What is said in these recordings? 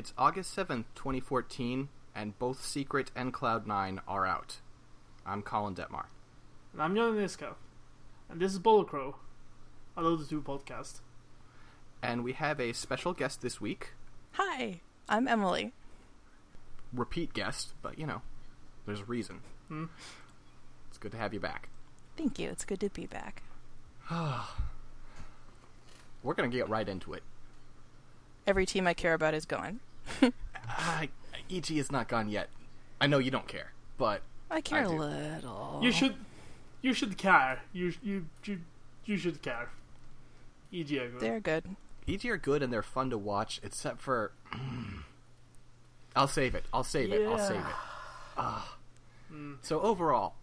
It's August 7th, 2014, and both Secret and Cloud9 are out. I'm Colin Detmar. And I'm Jan Nisko. And this is Bottle Crow, a Dota 2 podcast. And we have a special guest this week. Hi, I'm Emily. Repeat guest, but you know, there's a reason. Hmm. It's good to have you back. Thank you. It's good to be back. We're going to get right into it. Every team I care about is gone. Uh, EG is not gone yet. I know you don't care, but I care I a little. You should, you should care. You you you you should care. E.g. are good. They're good. EG are good and they're fun to watch, except for. I'll save it. I'll save it. I'll save it. Ah. So overall,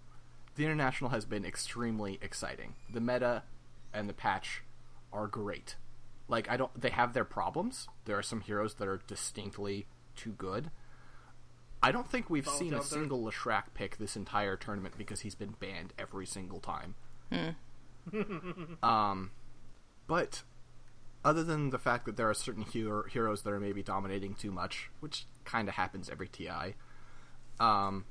the international has been extremely exciting. The meta and the patch are great. Like I don't. They have their problems. There are some heroes that are distinctly too good. I don't think we've Bounty seen a single Leshrac pick this entire tournament because he's been banned every single time. um, but other than the fact that there are certain hero- heroes that are maybe dominating too much, which kind of happens every TI, um,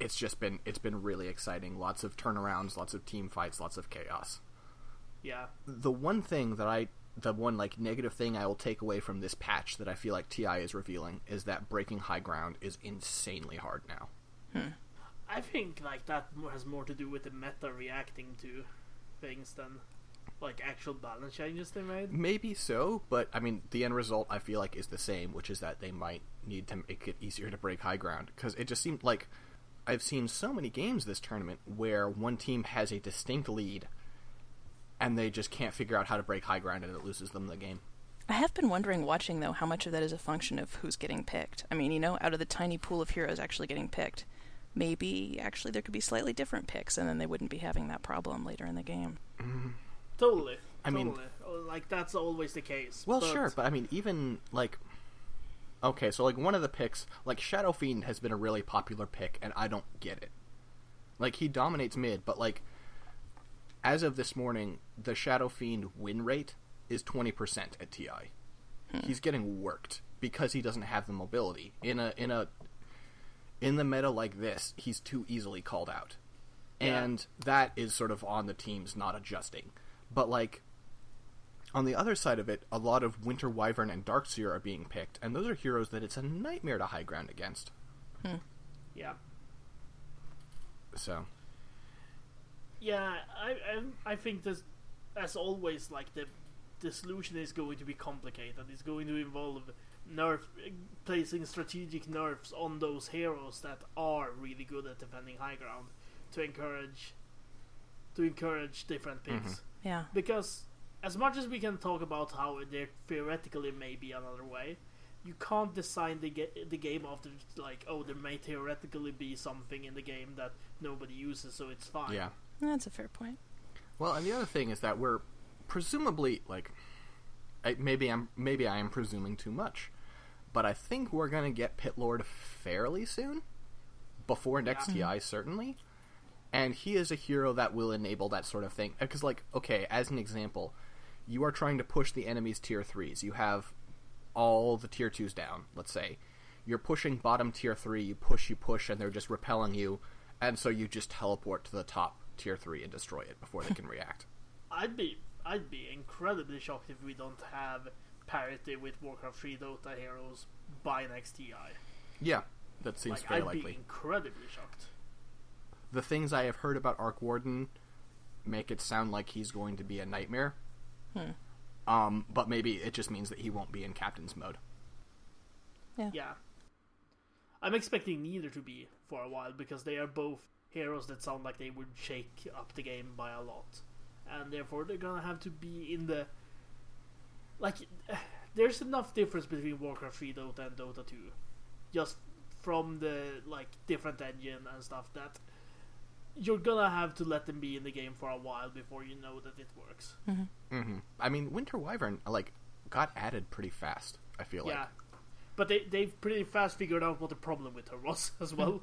it's just been it's been really exciting. Lots of turnarounds, lots of team fights, lots of chaos. Yeah. The one thing that I the one like negative thing I will take away from this patch that I feel like TI is revealing is that breaking high ground is insanely hard now. Hmm. I think like that has more to do with the meta reacting to things than like actual balance changes they made. Maybe so, but I mean, the end result I feel like is the same, which is that they might need to make it easier to break high ground because it just seemed like I've seen so many games this tournament where one team has a distinct lead and they just can't figure out how to break high ground and it loses them the game. I have been wondering, watching though, how much of that is a function of who's getting picked. I mean, you know, out of the tiny pool of heroes actually getting picked, maybe actually there could be slightly different picks, and then they wouldn't be having that problem later in the game. Mm-hmm. Totally. I mean- totally. Oh, like that's always the case. Well, but sure, but I mean, even like, okay, so like one of the picks, like Shadow Fiend, has been a really popular pick, and I don't get it. Like he dominates mid, but like, as of this morning, the Shadow Fiend win rate is twenty percent at Ti. Hmm. He's getting worked because he doesn't have the mobility in a in a in the meta like this. He's too easily called out, Yeah. and that is sort of on the teams not adjusting. But like on the other side of it, a lot of Winter Wyvern and Darkseer are being picked, and those are heroes that it's a nightmare to high ground against. Hmm. yeah. So, Yeah, I, I I think this, as always, like the the solution is going to be complicated. It's going to involve nerf placing strategic nerfs on those heroes that are really good at defending high ground to encourage to encourage different mm-hmm. picks. Yeah. Because as much as we can talk about how there theoretically may be another way, you can't design the ga- the game after like oh there may theoretically be something in the game that nobody uses, so it's fine. yeah. That's a fair point. Well, and the other thing is that we're presumably like, I, maybe I'm maybe I am presuming too much, but I think we're gonna get Pit Lord fairly soon, before next Yeah. TI mm-hmm. certainly, and he is a hero that will enable that sort of thing. Because like, okay, as an example, you are trying to push the enemy's tier threes. You have all the tier twos down. Let's say you're pushing bottom tier three. You push, you push, and they're just repelling you, and so you just teleport to the top tier three and destroy it before they can react. I'd be I'd be incredibly shocked if we don't have parity with Warcraft 3 Dota heroes by next TI. Yeah, that seems Like very I'd likely. be incredibly shocked. The things I have heard about Arc Warden make it sound like he's going to be a nightmare. Hmm. Um, but maybe it just means that he won't be in captain's mode. Yeah. Yeah. I'm expecting neither to be for a while because they are both heroes that sound like they would shake up the game by a lot. And therefore they're gonna have to be in the like there's enough difference between Warcraft 3 Dota and Dota 2. Just from the like different engine and stuff that you're gonna have to let them be in the game for a while before you know that it works. Mm-hmm. I mean, Winter Wyvern like got added pretty fast. I feel Yeah. like, yeah, But they they've pretty fast figured out what the problem with her was as well.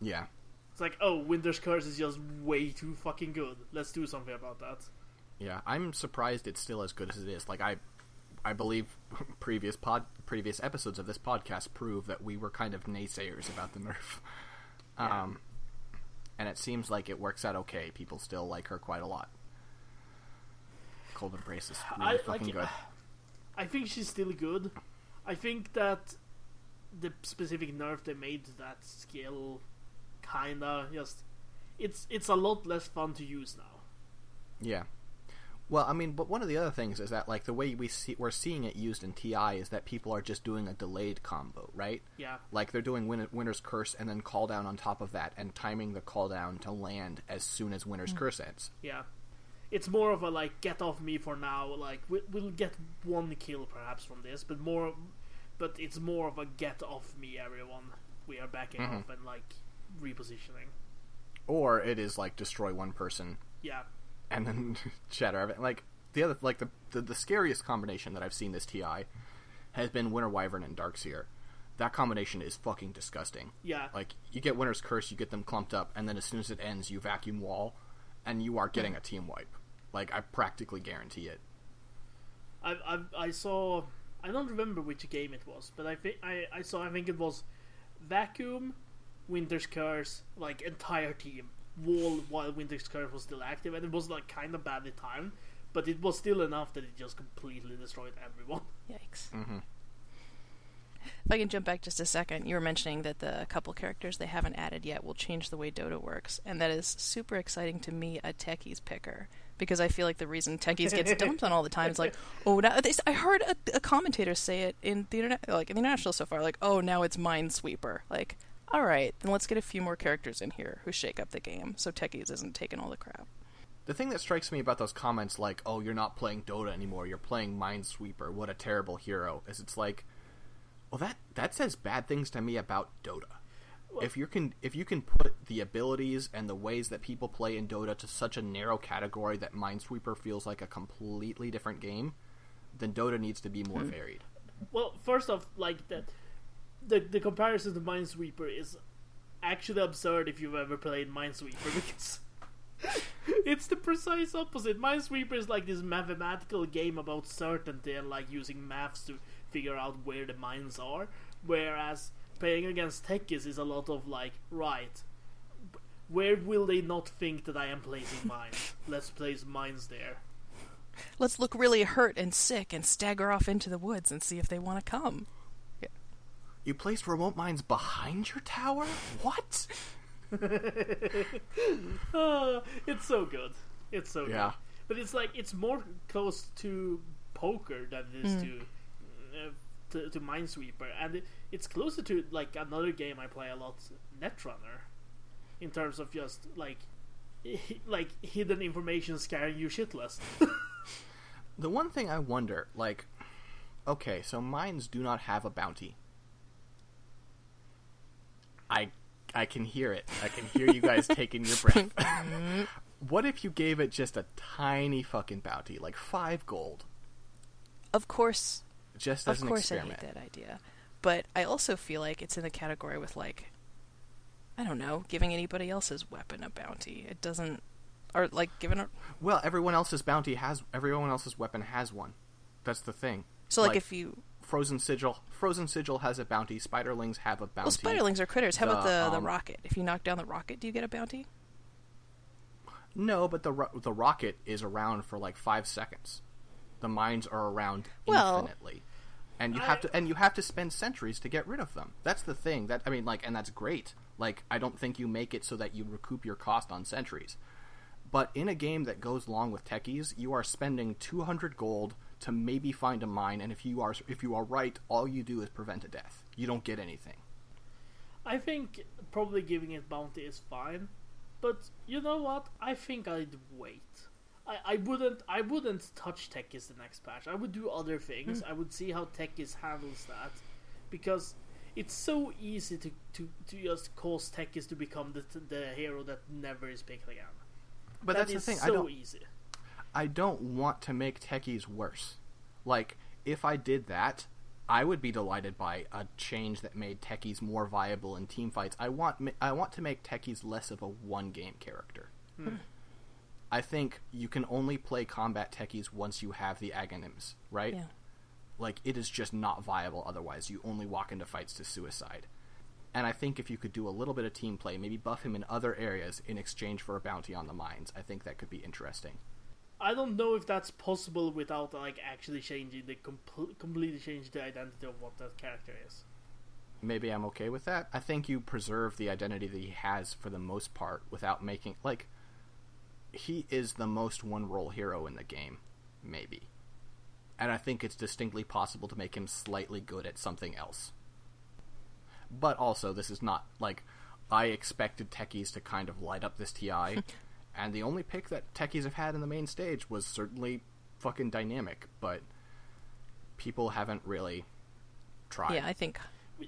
yeah, It's like, oh, Winter's Curse is just way too fucking good. Let's do something about that. yeah. I'm surprised it's still as good as it is. Like I, I believe previous pod previous episodes of this podcast prove that we were kind of naysayers about the nerf. Um, and it seems like it works out okay. People still like her quite a lot. Cold Embrace is really I fucking like. good. I think she's still good. I think that the specific nerf they made to that skill, kinda just, it's it's a lot less fun to use now. Yeah. Well, I mean, but one of the other things is that like the way we see we're seeing it used in TI is that people are just doing a delayed combo, right? Yeah, Like they're doing Win- Winter's Curse and then call down on top of that and timing the call down to land as soon as Winter's Curse ends. yeah. It's more of a like get off me for now. Like we, we'll get one kill perhaps from this, but more, but it's more of a get off me, everyone. We are backing Mhm. off and like repositioning. Or it is like destroy one person Yeah, and then shatter everything. Like the other, like the, the the scariest combination that I've seen this TI has been Winter Wyvern and Darkseer. That combination is fucking disgusting. yeah. Like you get Winter's Curse, you get them clumped up, and then as soon as it ends, you vacuum wall, and you are getting a team wipe. Like I practically guarantee it. I, I I saw I don't remember which game it was, but I think I, I saw I think it was Vacuum, Winter's Curse, like entire team wall while Winter's Curse was still active, and it was like kind of badly timed, but it was still enough that it just completely destroyed everyone. Yikes. hmm If I can jump back just a second, you were mentioning that the couple characters they haven't added yet will change the way Dota works, and that is super exciting to me, a techies picker, because I feel like the reason techies gets dumped on all the time is like, oh, now this, I heard a, a commentator say it in the internet, like in the international so far, like, oh, now it's Minesweeper, like. All right, then let's get a few more characters in here who shake up the game, so techies isn't taking all the crap. The thing that strikes me about those comments, like "Oh, you're not playing Dota anymore. You're playing Minesweeper. What a terrible hero," is it's like, well, that that says bad things to me about Dota. if you can if you can put the abilities and the ways that people play in Dota to such a narrow category that Minesweeper feels like a completely different game, then Dota needs to be more hmm. varied. Well, first off, like the the the comparison to Minesweeper is actually absurd if you've ever played Minesweeper because it's the precise opposite. Minesweeper is like this mathematical game about certainty and like using maths to figure out where the mines are, whereas playing against techies is a lot of like right. Where will they not think that I am placing mines? Let's place mines there. Let's look really hurt and sick and stagger off into the woods and see if they want to come. You placed remote mines behind your tower? What? Ah, it's so good. It's so Yeah. good. But it's like it's more close to poker than it is to, uh, to to Minesweeper, and it, it's closer to like another game I play a lot, Netrunner, in terms of just like like hidden information scaring you shitless. The one thing I wonder, like, okay, so mines do not have a bounty. I I can hear it. I can hear you guys taking your breath. what if you gave it just a tiny fucking bounty, like five gold, Of course, just as of an course I hate that idea. But I also feel like it's in the category with like I don't know, giving anybody else's weapon a bounty. It doesn't or like giving a Well, everyone else's bounty has everyone else's weapon has one. That's the thing. so like, if you Frozen Sigil, Frozen Sigil has a bounty. Spiderlings have a bounty. well spiderlings are critters. How about The, the the um, rocket? If you knock down the rocket, do you get a bounty? No, but the ro- the rocket is around for like five seconds. The mines are around Well- infinitely, and you I- have to and you have to spend sentries to get rid of them. That's the thing. That I mean, like, and that's great. Like, I don't think you make it so that you recoup your cost on sentries. But in a game that goes long with techies, you are spending 200 gold to maybe find a mine, and if you are if you are right, all you do is prevent a death. You don't get anything. I think probably giving it bounty is fine, but you know what? I think I'd wait. I, I wouldn't I wouldn't touch Techies the next patch. I would do other things. Hmm. I would see how Techies handles that, because it's so easy to, to, to just cause Techies to become the the hero that never is picked again. But That that's the thing. So I don't. easy. I don't want to make techies worse. Like, if I did that, I would be delighted by a change that made techies more viable in team fights. I want I want to make techies less of a one game character. Hmm. I think you can only play combat techies once you have the Aghanim's, right? Yeah. Like it is just not viable otherwise. You only walk into fights to suicide. And I think if you could do a little bit of team play, maybe buff him in other areas in exchange for a bounty on the mines, I think that could be interesting. I don't know if that's possible without like actually changing the compl- completely changing the identity of what that character is. Maybe I'm okay with that. I think you preserve the identity that he has for the most part without making like he is the most one role hero in the game, maybe. And I think it's distinctly possible to make him slightly good at something else. But also, this is not like I expected techies to kind of light up this TI, and the only pick that techies have had in the main stage was certainly fucking dynamic, but people haven't really tried. Yeah, I think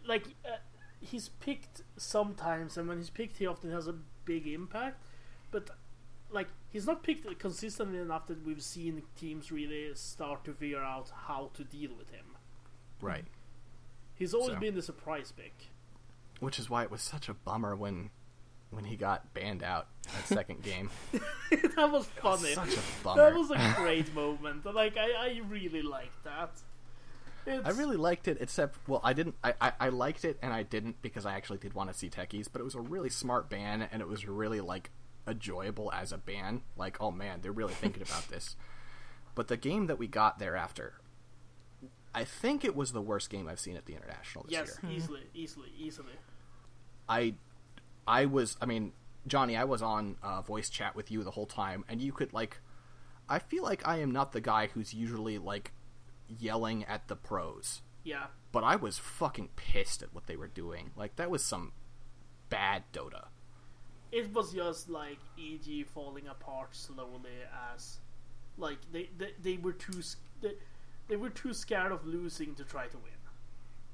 Like uh, he's picked sometimes, and when he's picked, he often has a big impact. But like he's not picked consistently enough that we've seen teams really start to figure out how to deal with him. Right. He's always So. been the surprise pick. Which is why it was such a bummer when when he got banned out that second game. that was funny. Such a bummer. That was a great moment. Like I, I really liked that. It's, I really liked it, except well, I didn't. I, I, I liked it, and I didn't because I actually did want to see techies. But it was a really smart ban, and it was really like enjoyable as a ban. Like, oh man, they're really thinking about this. But the game that we got thereafter, I think it was the worst game I've seen at the international this yes, year. easily, easily, easily. I, I was. I mean, Johnny, I was on uh, voice chat with you the whole time, and you could like. I feel like I am not the guy who's usually like yelling at the pros. Yeah, but I was fucking pissed at what they were doing. Like that was some bad Dota. it was just like EG falling apart slowly as, like they they, they were too they, they were too scared of losing to try to win.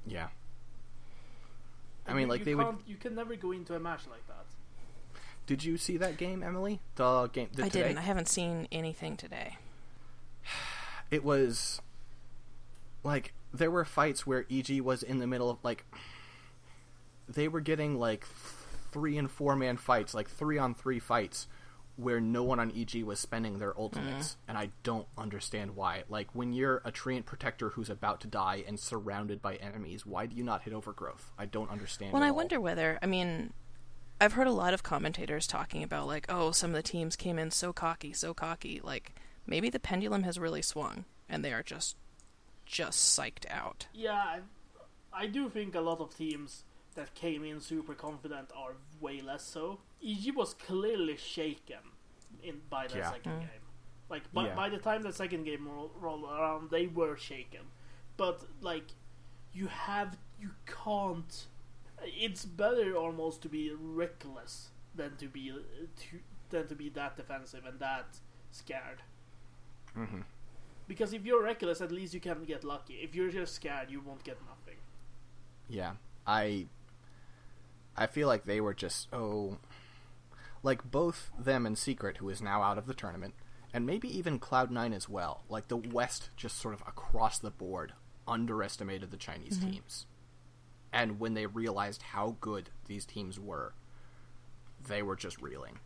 Yeah. I mean, you- like you they would. can't- You can never go into a match like that. Did you see that game, Emily? The game. The, I today? didn't. I haven't seen anything today. It was like there were fights where EG was in the middle of like they were getting like three and four man fights, like three on three fights, where no one on EG was spending their ultimates, mm-hmm. and I don't understand why. Like when you're a treant protector who's about to die and surrounded by enemies, why do you not hit overgrowth? I don't understand. Well, at I all. wonder whether, I mean, I've heard a lot of commentators talking about, like, oh, some of the teams came in so cocky, so cocky. Like, maybe the pendulum has really swung, and they are just, just psyched out. Yeah, I, I do think a lot of teams that came in super confident are way less so. EG was clearly shaken in by the Yeah. second Mm. game. Like by, Yeah. by the time the second game roll, rolled around, they were shaken. But like, you have you can't. It's better almost to be reckless than to be to, than to be that defensive and that scared. Mhm. Because if you're reckless, at least you can get lucky. If you're just scared, you won't get nothing. Yeah, I I feel like they were just oh like both them and Secret who is now out of the tournament and maybe even Cloud9 as well. Like the West just sort of across the board underestimated the Chinese mm-hmm. teams. And when they realized how good these teams were, they were just reeling.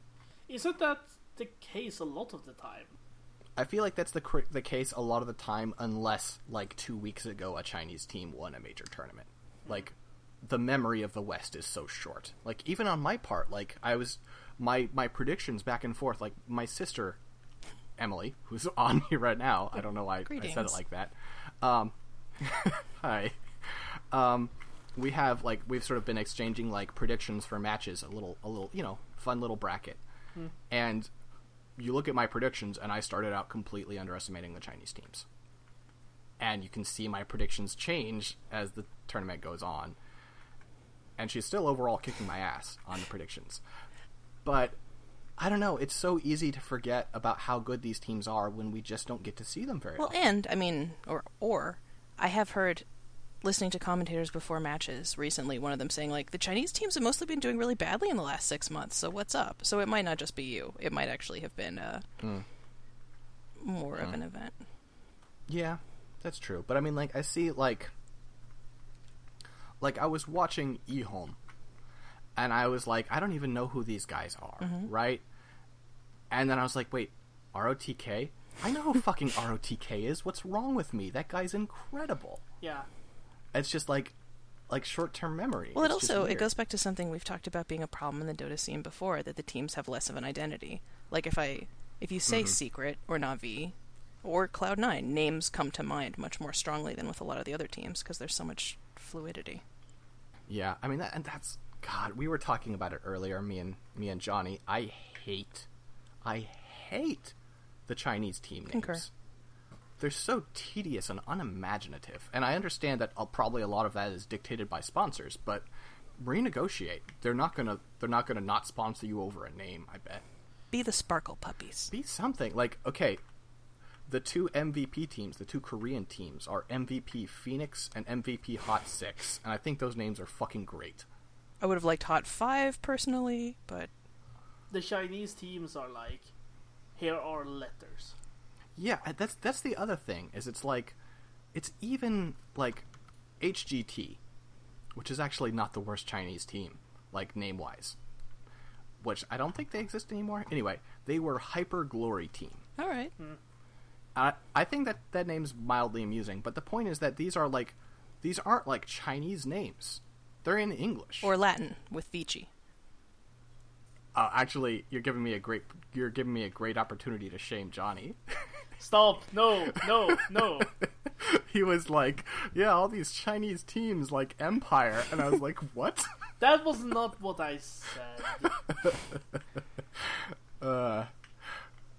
Isn't that the case a lot of the time? I feel like that's the cr- the case a lot of the time, unless like two weeks ago a Chinese team won a major tournament. Like the memory of the West is so short. Like even on my part, like I was my my predictions back and forth. Like my sister Emily, who's on here right now. I don't know why I said it like that. Um, hi. Um, we have like we've sort of been exchanging like predictions for matches. A little a little you know fun little bracket. And you look at my predictions, and I started out completely underestimating the Chinese teams. And you can see my predictions change as the tournament goes on. And she's still overall kicking my ass on the predictions. But I don't know, it's so easy to forget about how good these teams are when we just don't get to see them very Well, often. and, I mean, or, or, I have heard, listening to commentators before matches recently, one of them saying, like, the Chinese teams have mostly been doing really badly in the last six months, so what's up? So it might not just be you. It might actually have been uh, more of an event. Yeah, that's true. But I mean, like, I see, like, like I was watching eHome, and I was like, I don't even know who these guys are, right? And then I was like, wait, ROTK? I know who fucking ROTK is. What's wrong with me? That guy's incredible. Yeah. It's just like like short term memory. Well, it also it goes back to something we've talked about being a problem in the Dota scene before that the teams have less of an identity. Like if I if you say Mm-hmm. Secret or Navi or Cloud Nine, names come to mind much more strongly than with a lot of the other teams because there's so much fluidity. Yeah, I mean that, and that's God. We were talking about it earlier. Me and me and Johnny. I hate, I hate the Chinese team names. Concur. They're so tedious and unimaginative. And I understand that uh, probably a lot of that is dictated by sponsors, but renegotiate. They're not gonna. They're not gonna not sponsor you over a name. I bet. Be the Sparkle Puppies. Be something like okay. The two MVP teams, the two Korean teams, are MVP Phoenix and MVP Hot Six, and I think those names are fucking great. I would have liked Hot Five personally, but The Chinese teams are like, here are letters. Yeah, that's that's the other thing is it's like it's even like HGT, which is actually not the worst Chinese team, like name wise. Which I don't think they exist anymore. Anyway, they were Hyper Glory Team. all right. Hmm. I I think that that name's mildly amusing, but the point is that these are like these aren't like Chinese names. They're in English. Or Latin with Vici. uh, actually, you're giving me a great you're giving me a great opportunity to shame Johnny. Stop! No, no, no. he was like, "Yeah, all these Chinese teams like Empire," and I was like, "What?" That was not what I said. uh,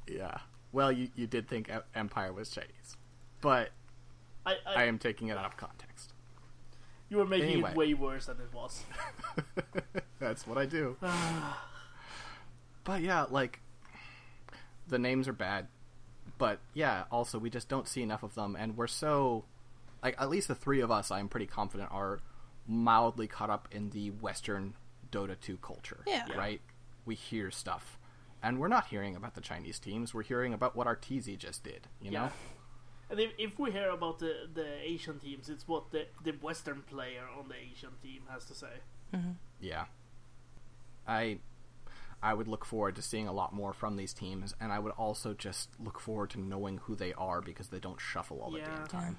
yeah. Well, you you did think Empire was Chinese, but I, I, I am taking it out of context. you were making Anyway. it way worse than it was. That's what I do. but yeah, like the names are bad, but yeah, also we just don't see enough of them, and we're so like at least the three of us, I'm pretty confident, are mildly caught up in the Western Dota 2 culture. Yeah. Yeah. Right? We hear stuff. And we're not hearing about the Chinese teams. We're hearing about what Arteezy just did. You know? Yeah. And if, if we hear about the, the Asian teams, it's what the, the Western player on the Asian team has to say. Yeah. I I would look forward to seeing a lot more from these teams, and I would also just look forward to knowing who they are because they don't shuffle all the Yeah. damn time.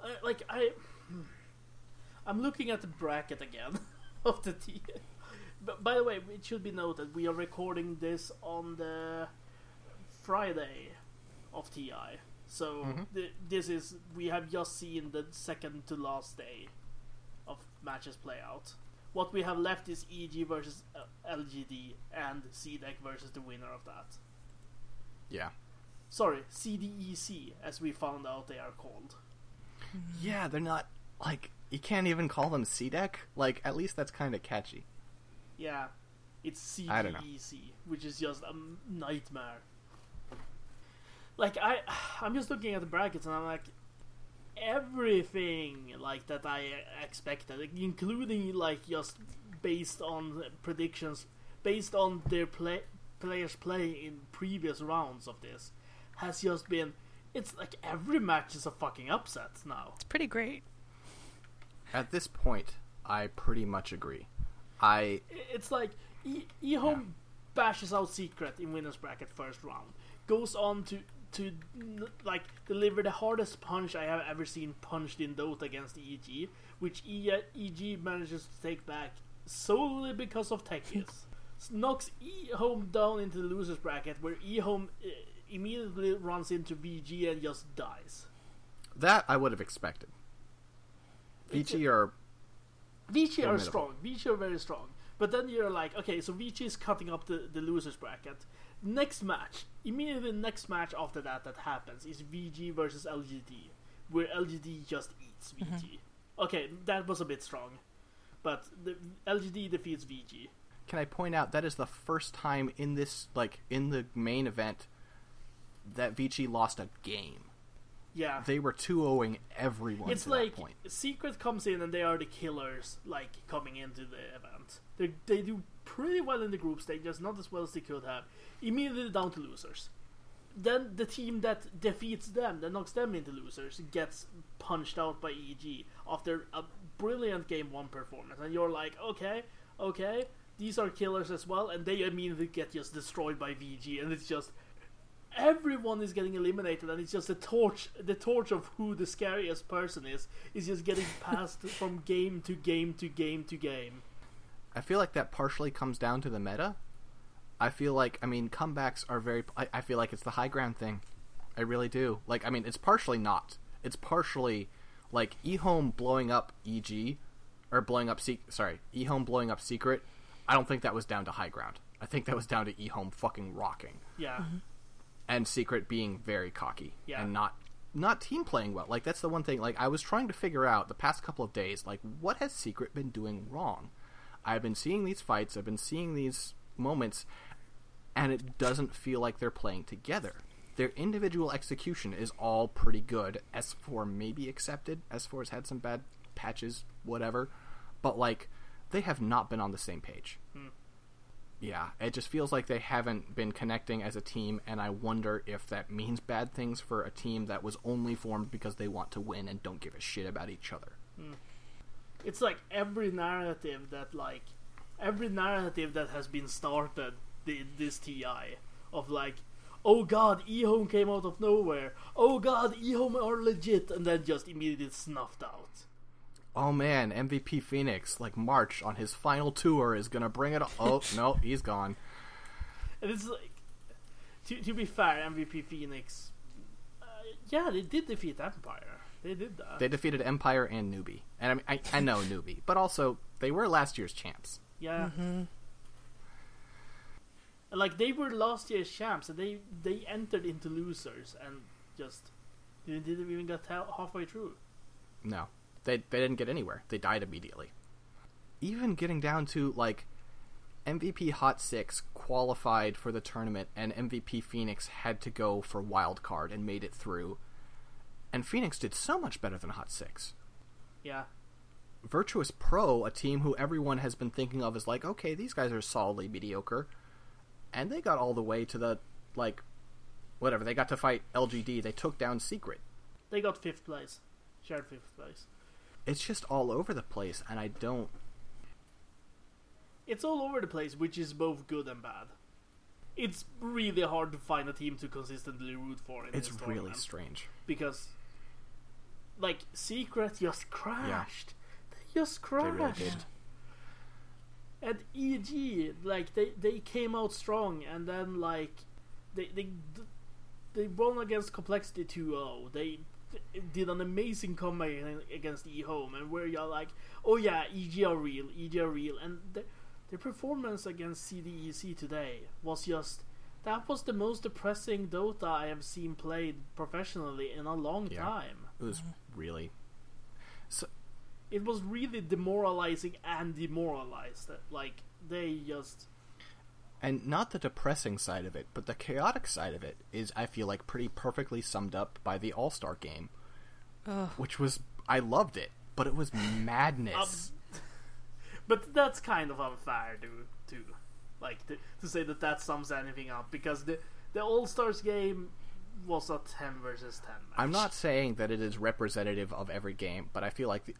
Uh, like I, I'm looking at the bracket again of the team. But by the way, it should be noted we are recording this on the Friday of TI. So Mhm. th- this is we have just seen the second to last day of matches play out. What we have left is EG versus uh, LGD and CDEC versus the winner of that. Yeah. Sorry, CDEC, as we found out they are called. Yeah, they're not like you can't even call them CDEC. Like at least that's kind of catchy. Yeah, it's CDEC, I don't know. which is just a nightmare. Like I, I'm just looking at the brackets and I'm like, everything like that I expected, like, including like just based on predictions, based on their play players play in previous rounds of this, has just been. It's like every match is a fucking upset now. It's pretty great. At this point, I pretty much agree. I It's like e- eHome bashes out Secret in winners bracket first round, goes on to to like deliver the hardest punch I have ever seen punched in Dota against EG, which e- EG manages to take back solely because of Techies. Knocks eHome down into the losers bracket, where eHome uh, immediately runs into VG and just dies. that I would have expected. Vici are Vici are Formidable. strong. Vici are very strong. But then you're like, okay, so Vici is cutting up the, the losers bracket. Next match, immediately the next match after that that happens is VG versus LGD, where LGD just eats mm-hmm. VG. Okay, that was a bit strong, but the LGD defeats VG. Can I point out that is the first time in this like in the main event that Vici lost a game. Yeah, They were 2-0ing everyone it's like. Secret comes in and they are the killers, like coming into the event. They they do pretty well in the group stage, just not as well as they could have. Immediately down to losers. Then the team that defeats them, that knocks them into losers, gets punched out by EG after a brilliant game one performance, and you're like, okay, okay, these are killers as well, and they immediately get just destroyed by VG, and it's just everyone is getting eliminated, and it's just the torch, the torch of who the scariest person is, is just getting passed from game to game to game to game. I feel like that partially comes down to the meta. I feel like, I mean, comebacks are very. I, I feel like it's the high ground thing. I really do. Like, I mean, it's partially not. It's partially like eHome blowing up EG, or blowing up. Se- sorry, eHome blowing up Secret. I don't think that was down to high ground. I think that was down to eHome fucking rocking Yeah, mm-hmm. And Secret being very cocky Yeah. and not not team playing well. Like that's the one thing. Like I was trying to figure out the past couple of days, like what has Secret been doing wrong? I've been seeing these fights, I've been seeing these moments, and it doesn't feel like they're playing together. Their individual execution is all pretty good. S4 maybe accepted. S4 has had some bad patches, whatever. But like they have not been on the same page. Hmm. Yeah, it just feels like they haven't been connecting as a team, and I wonder if that means bad things for a team that was only formed because they want to win and don't give a shit about each other. Hmm. it's like every narrative that like every narrative that has been started this TI of like oh god eHome came out of nowhere. Oh god eHome are legit and then just immediately snuffed out Oh man, MVP Phoenix, like March on his final tour, is gonna bring it. Oh no, he's gone. and it's like to, to be fair MVP Phoenix uh, yeah they did defeat Empire. They did that. They defeated Empire and Newbee, and I, mean, I, I know Newbee, but also they were last year's champs. yeah. And, like they were last year's champs and they they entered into losers and just they didn't even get halfway through. No, they they didn't get anywhere. They died immediately. Even getting down to like MVP Hot Six qualified for the tournament, and MVP Phoenix had to go for wild card and made it through. And Phoenix did so much better than Hot Six. yeah Virtus Pro, a team who everyone has been thinking of as like, okay, these guys are solidly mediocre, and they got all the way to the like, whatever. They got to fight LGD. They took down Secret. they got fifth place shared fifth place It's just all over the place, and I don't. it's all over the place which is both good and bad. It's really hard to find a team to consistently root for in It's really strange. because like secret just crashed. They just They really crashed. And EG like they they came out strong and then like they they they won against Complexity 2-0 they did an amazing comeback against eHome and where you're like oh yeah EG are real EG are real and the, their performance against CDEC today was just that was the most depressing Dota I have seen played professionally in a long Yeah. time It was mm-hmm. really. So. It was really demoralizing and demoralized like they just And not the depressing side of it, but the chaotic side of it is, I feel like, pretty perfectly summed up by the All Star game, Ugh. which was. I loved it, but it was madness. Um, but that's kind of unfair, dude. Too, like to, to say that that sums anything up because the the All Stars game was a ten versus ten. Match. I'm not saying that it is representative of every game, but I feel like the,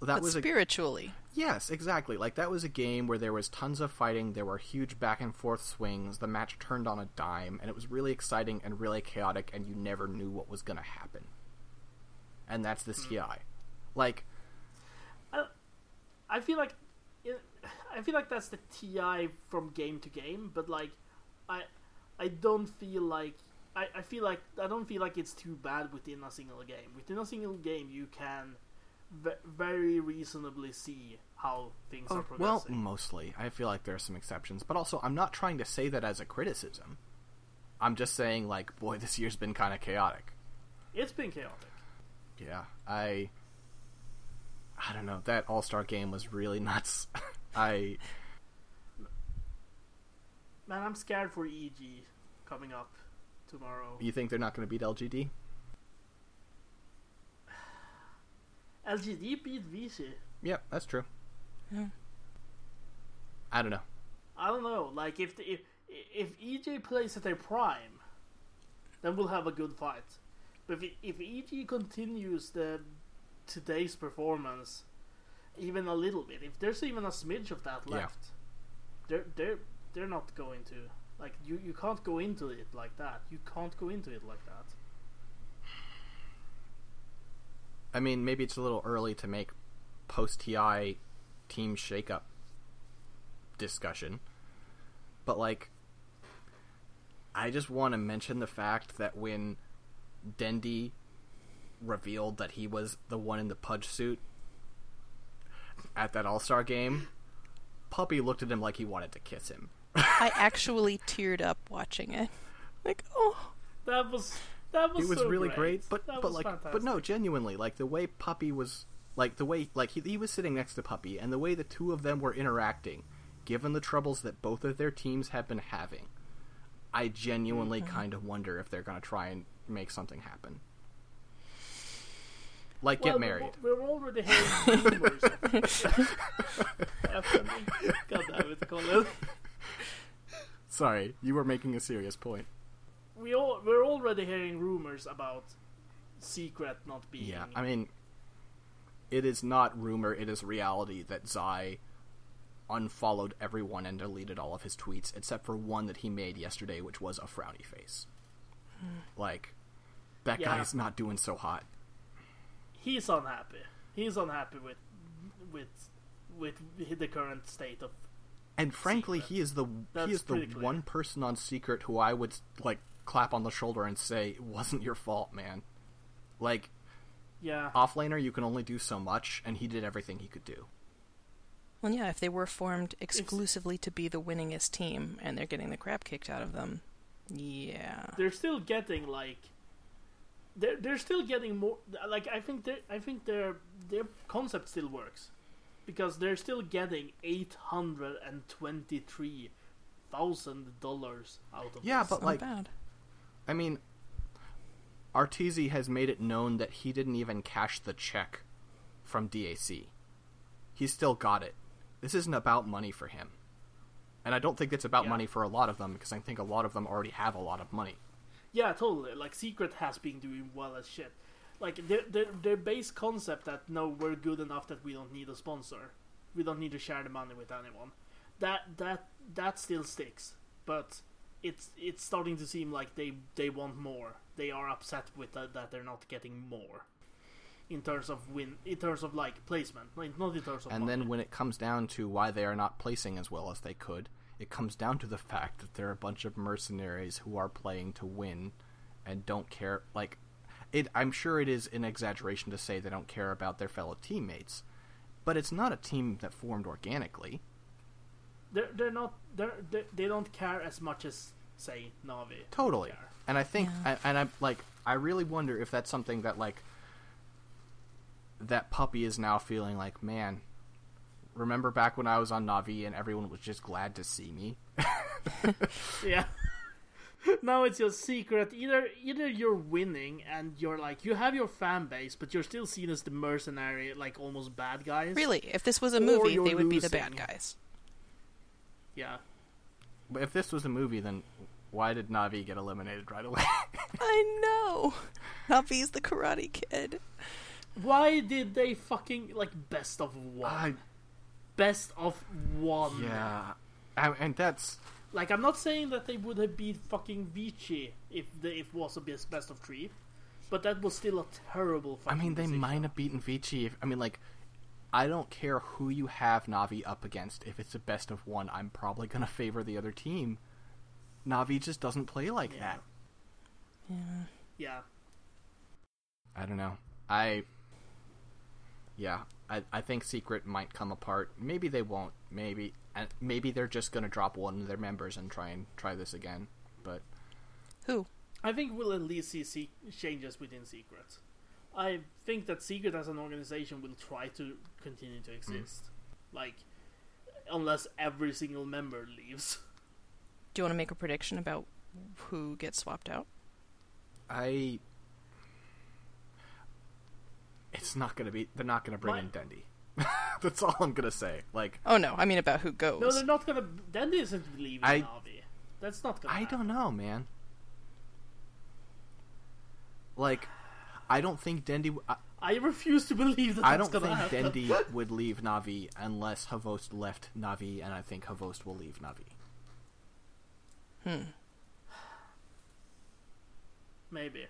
that but was a spiritually, Yes, exactly. Like that was a game where there was tons of fighting, there were huge back and forth swings, the match turned on a dime, and it was really exciting and really chaotic and you never knew what was going to happen. And that's the hmm. CI. Like I feel like I feel like that's the TI from game to game, but like I I don't feel like I, I feel like I don't feel like it's too bad within a single game. Within a single game, you can ve- very reasonably see how things are oh, progressing. well, mostly. I feel like there are some exceptions, but also I'm not trying to say that as a criticism. I'm just saying like, boy, this year's been kind of chaotic. it's been chaotic. Yeah, I I don't know. That All-Star game was really nuts. I Man, I'm scared for EG coming up tomorrow. you think they're not going to beat LGD? LGD beat VG. Yeah, that's true. Yeah. I don't know. I don't know. Like if the, if if EG plays at their prime, then we'll have a good fight. But if if EG continues the today's performance, even a little bit, if there's even a smidge of that Yeah. left, they're they're they're not going to Like you, you can't go into it like that. You can't go into it like that. I mean, maybe it's a little early to make post TI team shakeup discussion, but like, I just want to mention the fact that when Dendi revealed that he was the one in the pudge suit at that All Star game, Puppey looked at him like he wanted to kiss him. I actually teared up watching it. Like, oh, That was that was it was so really great, but That but like but no, genuinely, like the way Puppey was like the way like he, he was sitting next to Puppey and the way the two of them were interacting, given the troubles that both of their teams have been having, I genuinely Mm-hmm. kind of wonder if they're going to try and make something happen. Like Well, get married. We're, we're already hearing rumors. God damn it, Colin. Sorry, you were making a serious point. We all we're already hearing rumors about Secret not being. Yeah, I mean, it is not rumor; it is reality that Zai unfollowed everyone and deleted all of his tweets except for one that he made yesterday, which was a frowny face. Hmm. Like, that Yeah. guy's not doing so hot. he's unhappy. He's unhappy with with with the current state of. And frankly, Secret. he is the That's he is the one person on Secret who I would like clap on the shoulder and say, "It wasn't your fault, man." Like Yeah, offlaner, you can only do so much, and he did everything he could do. well, yeah. If they were formed exclusively to be the winningest team and they're getting the crap kicked out of them, yeah. they're still getting like. They're they're still getting more. Like I think they I think their their concept still works, because they're still getting eight hundred and twenty three thousand dollars out of Yeah, this. but Not like bad. I mean, Arteezy has made it known that he didn't even cash the check from DAC. He still got it. This isn't about money for him. And I don't think it's about Yeah. money for a lot of them because I think a lot of them already have a lot of money. Yeah, totally. Like Secret has been doing well as shit. Like their their their base concept that no, we're good enough that we don't need a sponsor. We don't need to share the money with anyone. That that that still sticks. But it's it's starting to seem like they they want more. They are upset with that, that they're not getting more. In terms of win, in terms of like placement, like not in terms of. And money. then when it comes down to why they are not placing as well as they could, it comes down to the fact that they're a bunch of mercenaries who are playing to win and don't care like it I'm sure it is an exaggeration to say they don't care about their fellow teammates, but it's not a team that formed organically. they're they're not they're, they they don't care as much as say Navi. Totally. care. And I think Yeah. I, and I'm like I really wonder if that's something that like that Puppey is now feeling like, man, remember back when I was on Navi and everyone was just glad to see me? Yeah. now it's your secret. Either either you're winning and you're like you have your fan base, but you're still seen as the mercenary, like almost bad guys. Really, if this was a movie, they would be the bad guys. Yeah. But if this was a movie, then why did Navi get eliminated right away? I know. Navi's the Karate Kid. Why did they fucking like best of one? I, Best of one. yeah, I, and that's Like I'm not saying that they would have beat fucking Vici if the, if it was a best best of three, but that was still a terrible. Fight. I mean, they decision. might have beaten Vici. If, I mean, like, I don't care who you have Navi up against. If it's a best of one, I'm probably gonna favor the other team. Navi just doesn't play like Yeah. that. Yeah. Yeah. I don't know. I yeah, I I think Secret might come apart. Maybe they won't. Maybe and maybe they're just gonna drop one of their members and try and try this again. But Who? I think we'll at least see se- changes within Secret. I think that Secret as an organization will try to continue to mm. exist. Like, unless every single member leaves. Do you want to make a prediction about who gets swapped out? I it's not gonna be. They're not gonna bring My- in Dendi. That's all I'm gonna say. Like Oh no, I mean about who goes. No, they're not gonna. Dendi isn't leaving I- Navi. That's not gonna I happen. don't know, man. Like, I don't think Dendi. w- I, I refuse to believe that I don't gonna think happen. Dendi would leave Navi unless Havost left Navi, and I think Havost will leave Navi. Hmm. Maybe.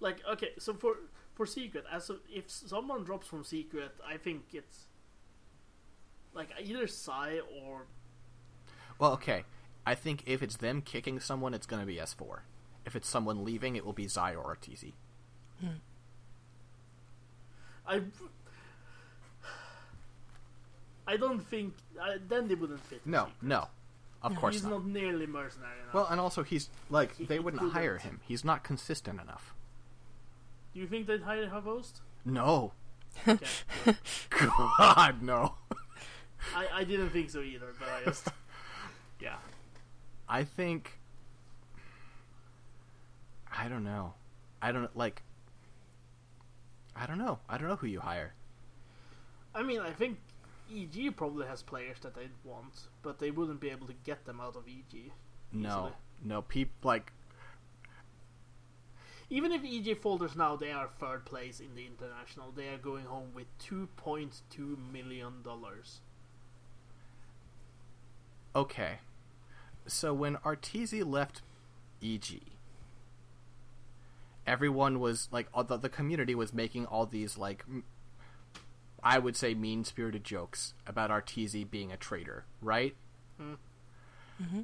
Like okay, so for for secret, as of, if someone drops from secret, I think it's like either Psy or Well, okay. I think if it's them kicking someone, it's going to be S4. If it's someone leaving, it will be Zai or Arteezy. I. I don't think uh, then they wouldn't fit. No, no. Of course not. he's not. not. nearly mercenary enough. Well, and also he's like He- they he wouldn't couldn't. hire him. He's not consistent enough. Do you think they'd hire Havost? No. Okay. God, no. I I didn't think so either, but I just yeah. I think I don't know. I don't like I don't know. I don't know who you hire. I mean, I think EG probably has players that they'd want, but they wouldn't be able to get them out of EG. No. Easily. No, peop like Even if EG folders now, they are third place in the international. They are going home with two point two million dollars. okay. So when Arteezy left EG, everyone was like all the, the community was making all these like I would say mean-spirited jokes about Arteezy being a traitor, right? Hmm. Mm-hmm.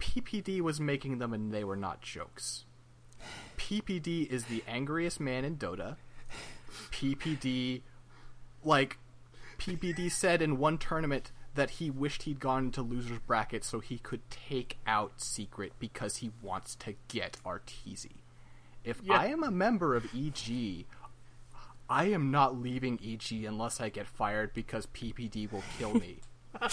PPD was making them and they were not jokes. PPD is the angriest man in Dota. PPD like PPD said in one tournament that he wished he'd gone into losers bracket so he could take out Secret because he wants to get Arteezy. If Yeah. I am a member of EG, I am not leaving EG unless I get fired because PPD will kill me.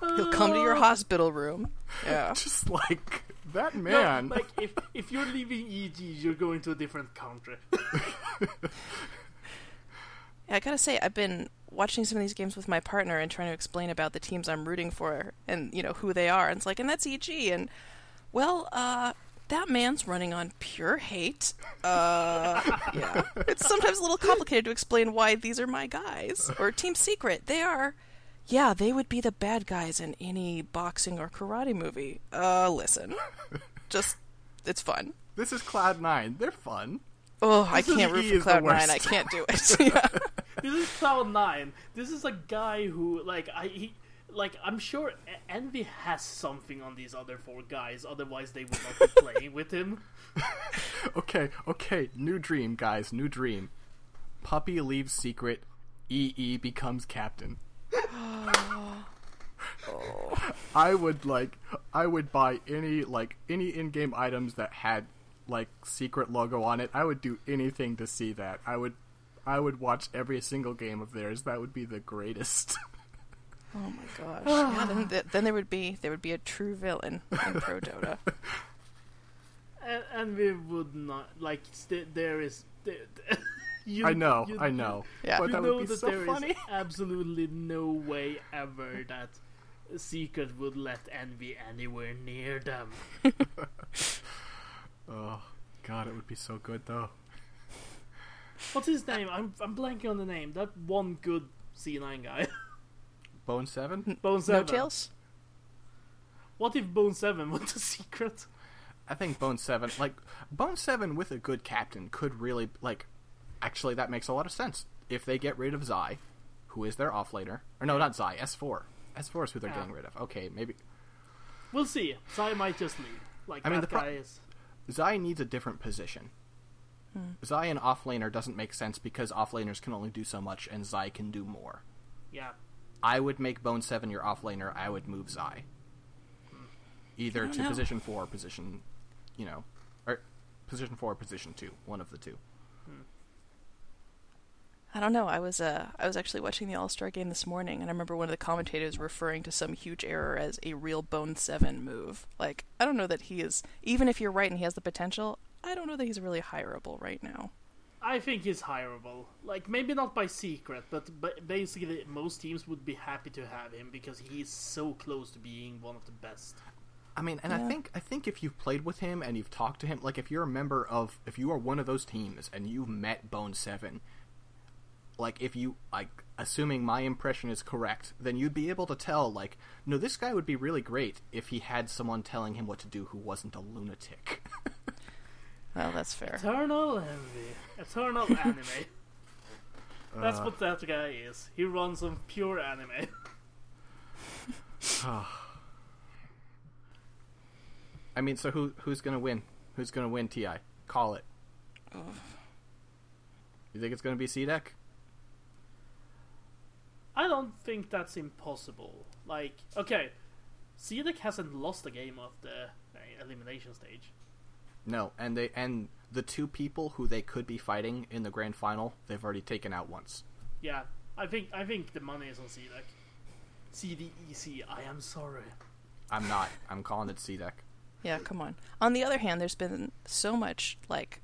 He'll come to your hospital room. Yeah. Just like that No, man. like if if you're leaving EG, you're going to a different country. Yeah, I gotta say, I've been watching some of these games with my partner and trying to explain about the teams I'm rooting for and, you know, who they are. And it's like, and that's EG. And, well, uh, that man's running on pure hate. Uh, yeah. It's sometimes a little complicated to explain why these are my guys. Or Team Secret. They are, yeah, they would be the bad guys in any boxing or karate movie. Uh, listen. Just, it's fun. this is Cloud Nine. They're fun. Oh, I This is- can't root for Cloud Nine. I can't do it. yeah. this is Cloud Nine. This is a guy who, like, I he, like, I'm sure E- Envy has something on these other four guys. Otherwise, they would not be playing with him. Okay, okay. New dream, guys. New dream. Puppey leaves secret. EE becomes captain. oh. I would like I would buy any like any in-game items that had like secret logo on it. I would do anything to see that. I would I would watch every single game of theirs. That would be the greatest. Oh my gosh! Ah. yeah, then, th- then there would be there would be a true villain in Pro Dota. And, and we would not like st- there is. There, you, I know, you- I know. Yeah. But that know would be that so there is funny. absolutely no way ever that Secret would let Envy anywhere near them. Oh god, it would be so good though. What's his name? I'm I'm blanking on the name. That one good C9 guy. Bone 7? Bone Seven. No tails. What if Bone Seven went to Secret? I think Bone Seven, like Bone Seven with a good captain, could really like. Actually, that makes a lot of sense. If they get rid of Zai, who is their offlaner, or no, not Zai, S four. S four is who they're Yeah. getting rid of. Okay, maybe We'll see. Zai might just leave. Like I mean, that the pro- guy is. Zai needs a different position. Hmm. Zai and offlaner doesn't make sense because offlaners can only do so much, and Zai can do more. Yeah. I would make Bone Seven your offlaner. I would move Zai, either to know. position four, or position, you know, or position four, or position two, one of the two. I don't know. I was uh I was actually watching the All Star game this morning, and I remember one of the commentators referring to some huge error as a real Bone Seven move. Like I don't know that he is. Even if you're right and he has the potential, I don't know that he's really hireable right now. I think he's hireable. Like maybe not by secret, but but basically most teams would be happy to have him because he's so close to being one of the best. I mean, and I think I think if you've played with him and you've talked to him, like if you're a member of, if you are one of those teams and you've met Bone Seven, like if you like, assuming my impression is correct, then you'd be able to tell, like, no, this guy would be really great if he had someone telling him what to do who wasn't a lunatic. Well, that's fair. Eternal envy. Eternal anime. That's Uh, what that guy is. He runs on pure anime. I mean, so who who's gonna win? Who's gonna win? Ti, call it. You think it's gonna be C-Deck? I don't think that's impossible. Like, okay, Cedric hasn't lost a game of the uh, elimination stage. No, and they and the two people who they could be fighting in the grand final, they've already taken out once. Yeah, I think I think the money is on Cedric. CDEC, I am sorry. I'm not. I'm calling it C-Deck. Yeah, come on. On the other hand, there's been so much like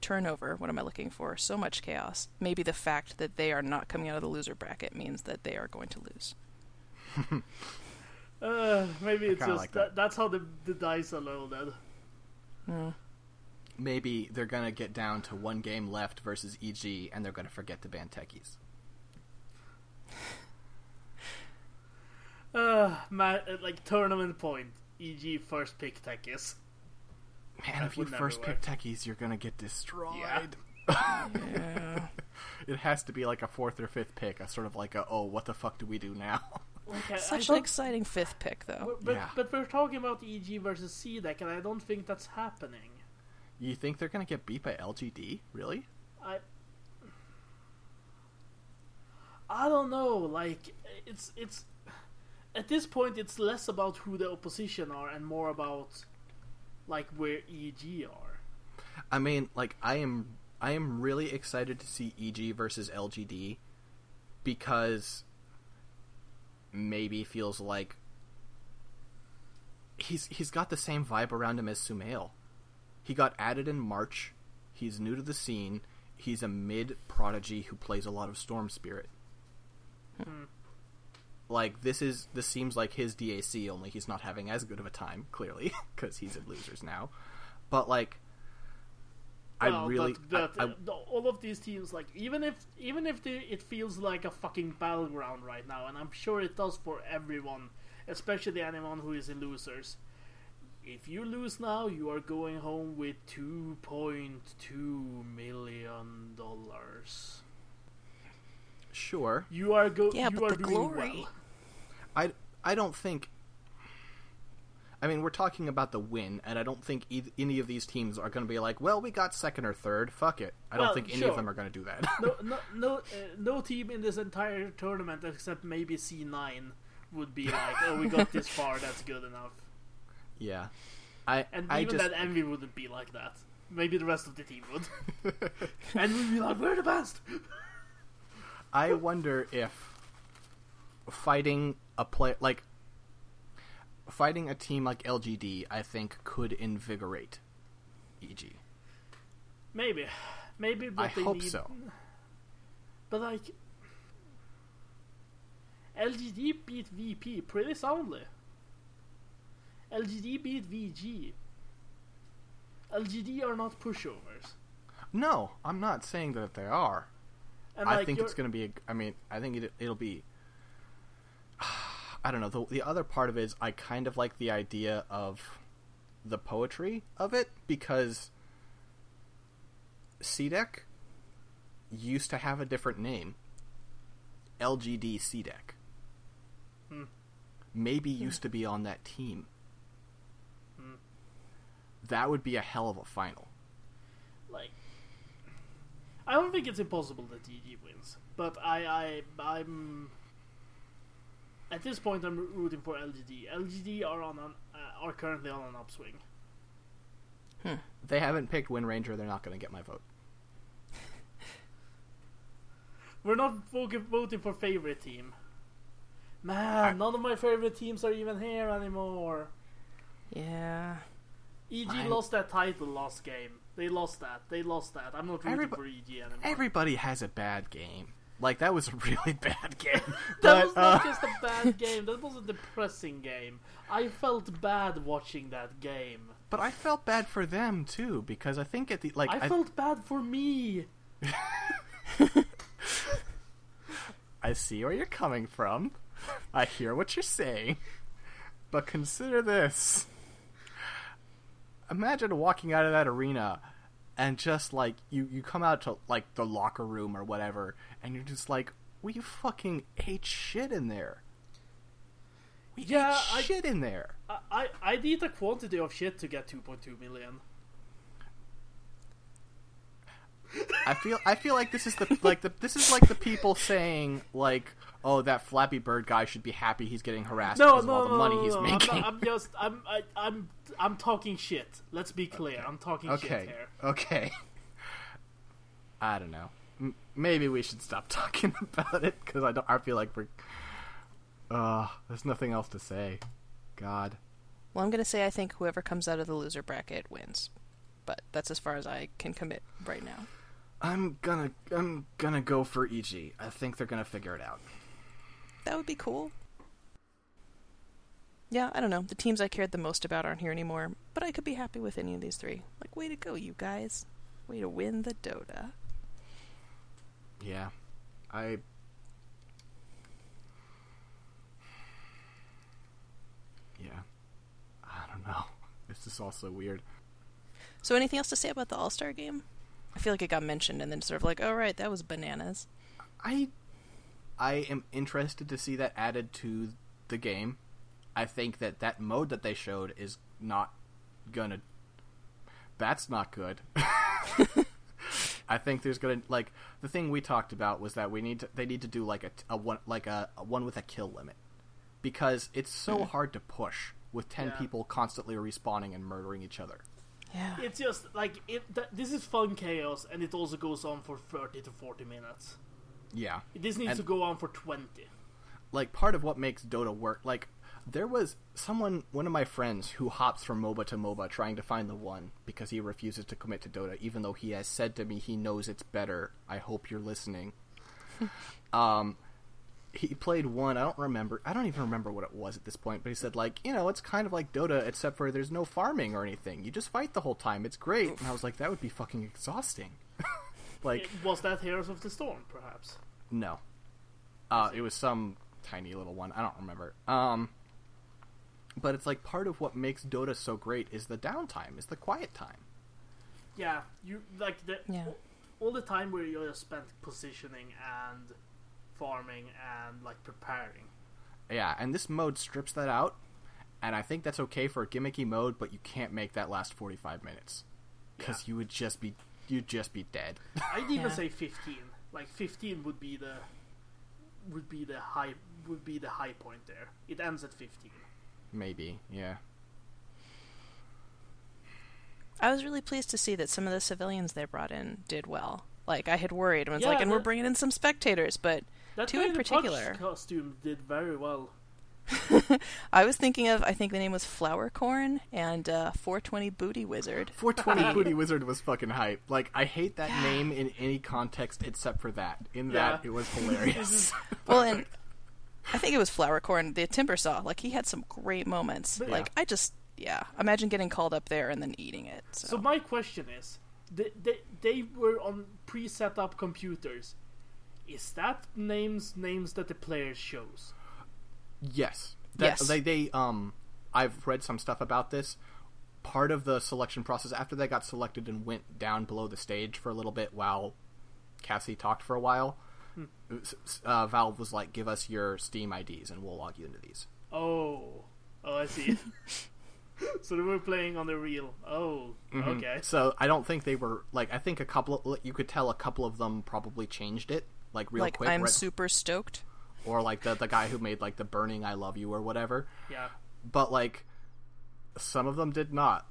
turnover. What am I looking for? So much chaos. Maybe the fact that they are not coming out of the loser bracket means that they are going to lose. Uh, maybe it's just like that. that. that's how the the dice are loaded. Mm. Maybe they're gonna get down to one game left versus EG, and they're gonna forget to ban techies. Uh, ma- uh, like tournament point. EG first pick techies. Man, That if you would never first work. pick techies, you're gonna get destroyed. Yeah. Yeah. It has to be like a fourth or fifth pick, a sort of like a oh, what the fuck do we do now? Like, I, I Such an exciting fifth pick, though. but, but, Yeah. but we're talking about EG versus C-Deck, and I don't think that's happening. you think they're gonna get beat by LGD? Really? I I don't know. Like it's it's at this point it's less about who the opposition are and more about like where EG are. I mean, like I am I am really excited to see EG versus LGD because maybe feels like he's he's got the same vibe around him as Sumail. He got added in March. He's new to the scene. He's a mid prodigy who plays a lot of Storm Spirit. Hmm. Like this is this seems like his DAC only he's not having as good of a time clearly because he's in losers now. But like I Well, really but, but I- I- the- all of these teams like even if even if the, it feels like a fucking battleground right now, and I'm sure it does for everyone, especially anyone who is in losers. If you lose now, you are going home with two point two million dollars. sure. You are go. Yeah, you but are the doing glory. well. I, I don't think. I mean, we're talking about the win, and I don't think any of these teams are going to be like, "Well, we got second or third. Fuck it." I don't think any sure. of them are going to do that. No, no, no, uh, no team in this entire tournament except maybe C9 would be like, "Oh, we got this far. That's good enough." yeah, I And I even just that Envy wouldn't be like that. Maybe the rest of the team would. and we'd be like, "We're the best." I wonder if fighting a play like fighting a team like LGD, I think could invigorate EG. Maybe, maybe. But I they hope need... so. But like, LGD beat VP pretty soundly. LGD beat VG. LGD are not pushovers. No, I'm not saying that they are. And I like, think it's going to be. A, I mean, I think it, it'll be. I don't know. The, the other part of it is I kind of like the idea of the poetry of it because CDEC used to have a different name. LGD CDEC. Hmm. Maybe used to be on that team. Hmm. That would be a hell of a final. like I don't think it's impossible that DG wins, but I I I'm at this point I'm rooting for LGD. LGD are on an uh, are currently on an upswing. They haven't picked Windranger. They're not going to get my vote. We're not voting for favorite team. Man, I- none of my favorite teams are even here anymore. Yeah. EG I- lost that title last game. They lost that. They lost that. I'm not rooting Everybo- for EG anymore. Everybody has a bad game. Like that was a really bad game. that But, was not uh, just a bad game. That was a depressing game. I felt bad watching that game. but I felt bad for them too because I think at the like I, I, felt bad for me. I see where you're coming from. I hear what you're saying. But consider this. Imagine walking out of that arena and just like you you come out to like the locker room or whatever and you're just like we fucking ate shit in there. We Yeah, ate I- shit in there. I, I I'd eat a quantity of shit to get 2.2 million. I feel I feel like this is the like the this is like the people saying like oh that Flappy Bird guy should be happy he's getting harassed No, because no, of all the no, money no, he's no, making. I'm, not, I'm just I'm I, I'm I'm talking shit. Let's be clear. I'm talking shit okay, here. okay. I don't know. M- maybe we should stop talking about it because I don't. I feel like we're. Uh, there's nothing else to say. God. Well, I'm going to say I think whoever comes out of the loser bracket wins. But that's as far as I can commit right now. I'm gonna I'm gonna go for EG. I think they're gonna figure it out. That would be cool. Yeah, I don't know. The teams I cared the most about aren't here anymore, but I could be happy with any of these three. Like, way to go, you guys. Way to win the Dota. Yeah. I Yeah. I don't know. This is also weird. So, anything else to say about the All Star game? I feel like it got mentioned and then sort of like, oh, right, that was bananas. I I am interested to see that added to the game. I think that that mode that they showed is not gonna. That's not good. I think there's gonna like the thing we talked about was that we need to they need to do like a, a one like a, a one with a kill limit because it's so hmm. hard to push with ten Yeah. people constantly respawning and murdering each other. Yeah. It's just like it. Th- this is fun chaos, and it also goes on for 30 to 40 minutes. Yeah, This needs And- to go on for 20. like part of what makes Dota work. Like there was someone, one of my friends, who hops from MOBA to MOBA trying to find the one because he refuses to commit to Dota, even though he has said to me he knows it's better. I hope you're listening. um, he played one. I don't remember. I don't even remember what it was at this point. But he said like, you know, it's kind of like Dota, except for there's no farming or anything. You just fight the whole time. It's great. And I was like, that would be fucking exhausting. like, was that Heroes of the Storm, perhaps? no. Uh, it was some tiny little one. I don't remember. Um, but it's like part of what makes Dota so great is the downtime, is the quiet time. Yeah, you like the Yeah. all the time where you just spent positioning and farming and like preparing. Yeah, and this mode strips that out, and I think that's okay for a gimmicky mode, but you can't make that last 45 minutes because Yeah. you would just be you'd just be dead. I'd even Yeah. say 15. Like 15 would be the would be the high would be the high point there. It ends at 15. Maybe, yeah. I was really pleased to see that some of the civilians they brought in did well. Like, I had worried and was Yeah, like, and we're bringing in some spectators, but That Two guy in the particular. costume did very well. I was thinking of, I think the name was Flower Corn and uh, 420 Booty Wizard. 420 Booty Wizard was fucking hype. Like, I hate that name in any context except for that. In that, it was hilarious. Well, and I think it was Flower Corn, the Timbersaw. Like, he had some great moments. But- Like, I just, yeah, imagine getting called up there and then eating it. So, So my question is, they, they they were on pre-set up computers. Is that names names that the player shows? Yes. That, Yes. They they um I've read some stuff about this. Part of the selection process after they got selected and went down below the stage for a little bit while Kaci talked for a while. s- s- Uh, Valve was like, "Give us your Steam IDs and we'll log you into these." Oh, oh, I see. so they were playing on the real. Oh, Mm-hmm. okay. So I don't think they were like. I think a couple of you could tell a couple of them probably changed it like real like, quick, I'm right- super stoked. or like the the guy who made like the burning "I love you" or whatever. Yeah. but like some of them did not.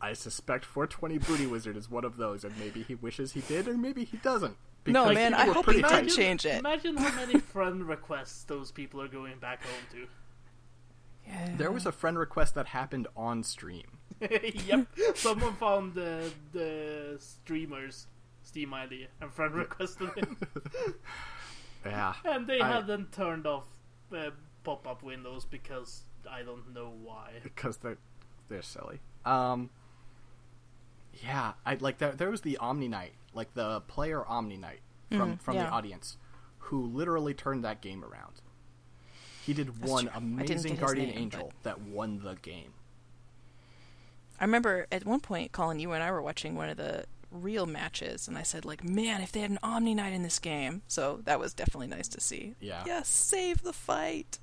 I suspect 420 Booty Wizard is one of those, and maybe he wishes he did, or maybe he doesn't. No, because man, people I hope pretty he tight. did change it. Imagine how many friend requests those people are going back home to. Yeah. There was a friend request that happened on stream. yep. Someone found the the streamer's Steam ID and friend requested him, Yeah, and they I- hadn't turned off uh, pop-up windows because I don't know why. because they're they're silly. Um, yeah, I like there. There was the Omniknight, like the player Omniknight from Mm, from yeah. the audience, who literally turned that game around. He did That's one true. Amazing Guardian name, Angel that won the game. I remember at one point, Colin, you and I were watching one of the real matches, and I said, like, man, if they had an Omniknight in this game. So that was definitely nice to see. Yeah. Yes, save the fight.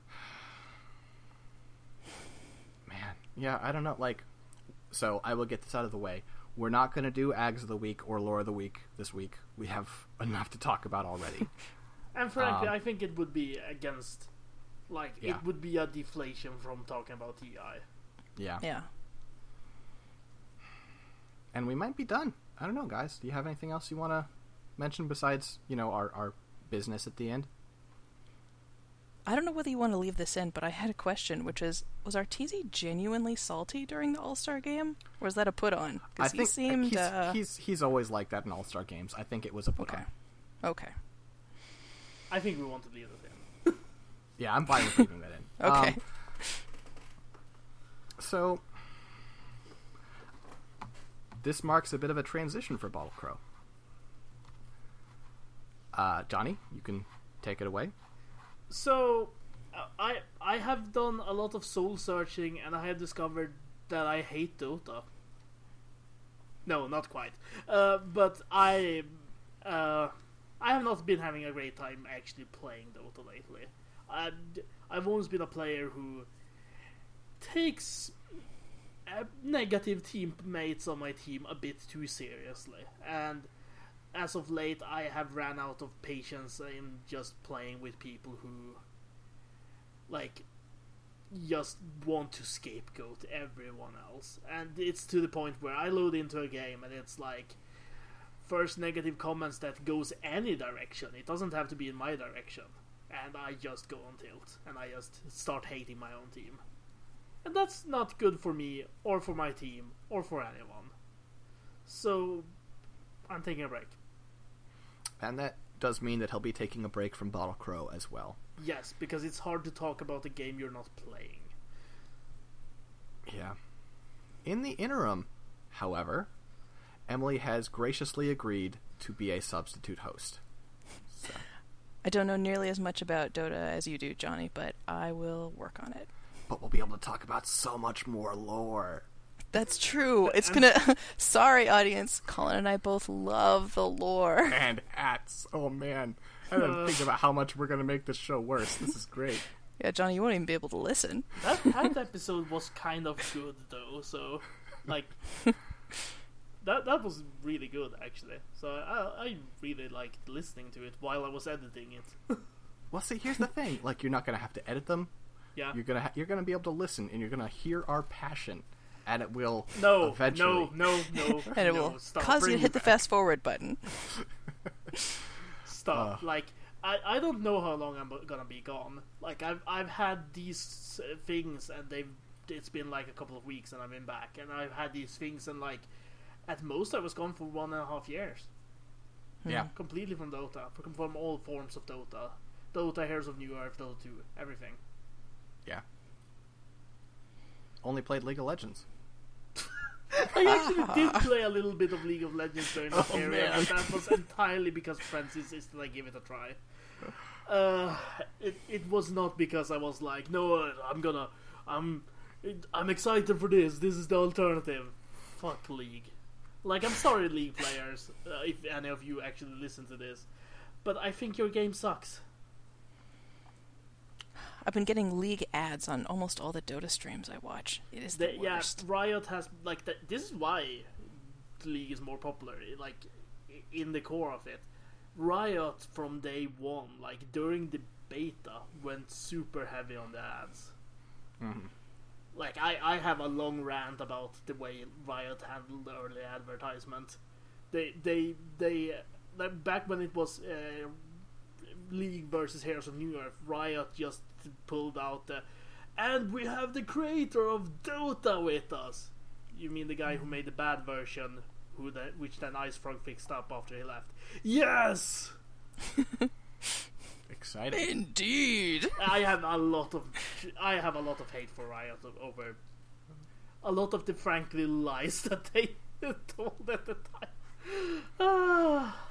Man, yeah, I don't know. Like, so I will get this out of the way. We're not going to do Ags of the Week or Lore of the Week this week. We have enough to talk about already. And frankly, Um, I think it would be against, like, Yeah. it would be a deflation from talking about TI. yeah. Yeah. And we might be done. I don't know, guys. Do you have anything else you want to mention besides, you know, our, our business at the end? I don't know whether you want to leave this in, but I had a question, which is: Was Arteezy genuinely salty during the All Star game, or was that a put on? I Because he think seemed. he's, uh, he's he's always like that in All Star games. I think it was a put okay. on. Okay. I think we want to leave it in. Yeah, I'm fine with leaving that in. Okay. Um, so this marks a bit of a transition for Bottle Crow. Uh, Johnny, you can take it away. So, uh, I I have done a lot of soul searching, and I have discovered that I hate Dota. No, not quite. Uh, but I, uh, I have not been having a great time actually playing Dota lately. I, I've always been a player who takes negative teammates on my team a bit too seriously, and as of late, I have ran out of patience in just playing with people who, like, just want to scapegoat everyone else. And it's to the point where I load into a game and it's like, first negative comments that goes any direction. It doesn't have to be in my direction. And I just go on tilt and I just start hating my own team. And that's not good for me, or for my team, or for anyone. So, I'm taking a break. And that does mean that he'll be taking a break from Bottle Crow as well. Yes, because it's hard to talk about a game you're not playing. Yeah. In the interim, however, Emily has graciously agreed to be a substitute host. So, I don't know nearly as much about Dota as you do, Johnny, but I will work on it. But we'll be able to talk about so much more lore. That's true. It's gonna. Sorry, audience. Colin and I both love the lore. And hats. Oh man. I didn't think about how much we're gonna make this show worse. This is great. Yeah, Johnny, you won't even be able to listen. That that episode was kind of good though, so like that that was really good actually. So I I really liked listening to it while I was editing it. Well, see, here's the thing. Like, you're not gonna have to edit them. Yeah. You're gonna ha- you're gonna be able to listen, and you're gonna hear our passion, and it will No, eventually. no, no, no, And it no, will stop, cause you to hit the fast forward button. Stop. Uh. like I, I don't know how long I'm gonna be gone. Like I've I've had these things and they've it's been like a couple of weeks and I've been back and I've had these things and like at most I was gone for one and a half years Yeah. completely from Dota from, from all forms of Dota, Dota, Heroes of Newerth, Dota 2, everything. Yeah. Only played League of Legends. I actually did play a little bit of League of Legends during that Oh, period, man. but that was entirely because friends insisted I give it a try. Uh, it it was not because I was like, no, I'm gonna, I'm, I'm excited for this. This is the alternative. Fuck League. Like, I'm sorry, League players, uh, if any of you actually listen to this, but I think your game sucks. I've been getting League ads on almost all the Dota streams I watch. It is the The, yeah. Riot has like the, this is why the league is more popular. Like in the core of it, Riot from day one, like during the beta, went super heavy on the ads. Mhm. Like I, I have a long rant about the way Riot handled early advertisement. They, they, they, uh, like, back when it was uh, League versus Heroes of Newerth, Riot just pulled out the, and we have the creator of Dota with us. You mean the guy who made the bad version, who the, which then IceFrog fixed up after he left? Yes. Exciting. Indeed. I have a lot of I have a lot of hate for Riot over a lot of the frankly lies that they told at the time. Ah.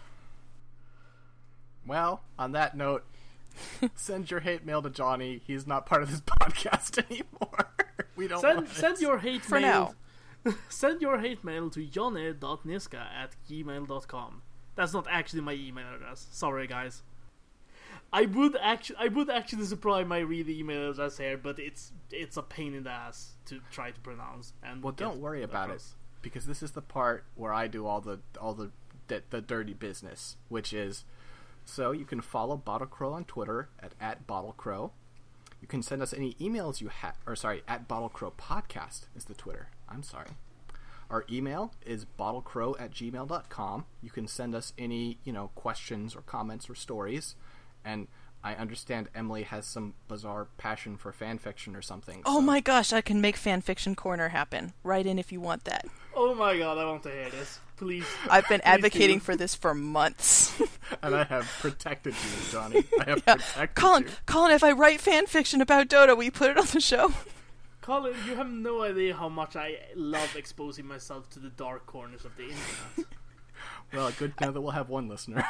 Well, on that note, send your hate mail to Johnny. He's not part of this podcast anymore. we don't Send want send your hate For mail. send your hate mail to jonny.niska at gmail.com. That's not actually my email address. Sorry, guys. I would actually I would actually supply my real email address here, but it's it's a pain in the ass to try to pronounce. And Well, don't worry about it because this is the part where I do all the all the the, the dirty business, which is so you can follow Bottle Crow on Twitter at at Bottle Crow. You can send us any emails you have, or sorry, at Bottle Crow Podcast is the Twitter. I'm sorry. Our email is bottlecrow at gmail.com. You can send us any, you know, questions or comments or stories. And I understand Emily has some bizarre passion for fan fiction or something. Oh so- my gosh, I can make fanfiction corner happen. Write in if you want that. Oh my god, I want to hear this. Please. I've been Please advocating do. for this for months. And I have protected you, Johnny. I have protected Colin, you. Colin, if I write fanfiction about Dota, will you put it on the show? Colin, you have no idea how much I love exposing myself to the dark corners of the internet. Well, good to know that we'll have one listener.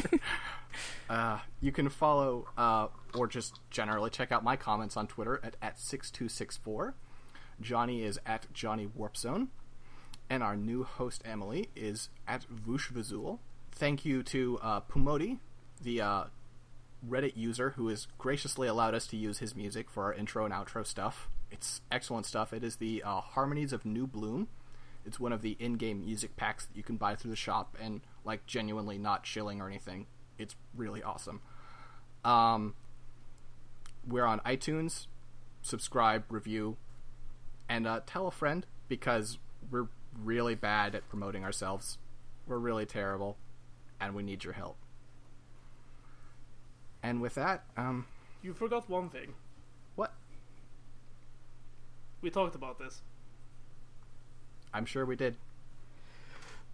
uh, you can follow uh, or just generally check out my comments on Twitter at, at 6264. Johnny is at Johnny Warpzone. And our new host, Emily, is at Vushvazul. Thank you to uh, Pumodi, the uh, Reddit user who has graciously allowed us to use his music for our intro and outro stuff. It's excellent stuff. It is the uh, Harmonies of New Bloom. It's one of the in-game music packs that you can buy through the shop, and like genuinely not shilling or anything. It's really awesome. Um, we're on iTunes. Subscribe, review, and uh, tell a friend because we're really bad at promoting ourselves. We're really terrible, and we need your help. And with that, um, You forgot one thing. what? We talked about this. I'm sure we did.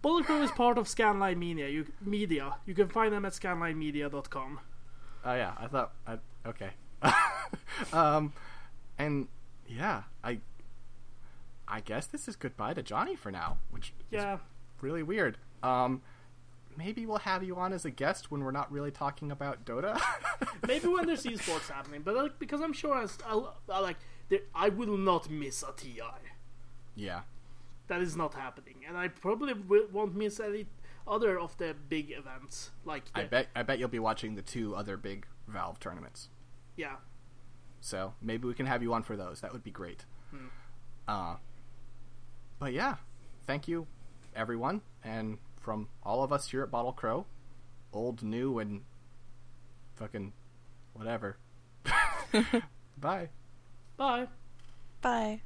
Bottle Crow is part of Scanline Media. You, media. You can find them at scanlinemedia.com. Oh yeah, I thought. I, okay. um, and yeah, I. I guess this is goodbye to Johnny for now, which Yeah. is really weird. Um, maybe we'll have you on as a guest when we're not really talking about Dota. Maybe when there's esports happening, but like, because I'm sure as I'll, I like there, I will not miss a TI. yeah, That is not happening, and I probably will, won't miss any other of the big events. Like the, I bet. I bet you'll be watching the two other big Valve tournaments. yeah, So maybe we can have you on for those. That would be great. Uh, but yeah, thank you, everyone, and from all of us here at Bottle Crow, old, new, and fucking whatever. Bye. bye. Bye.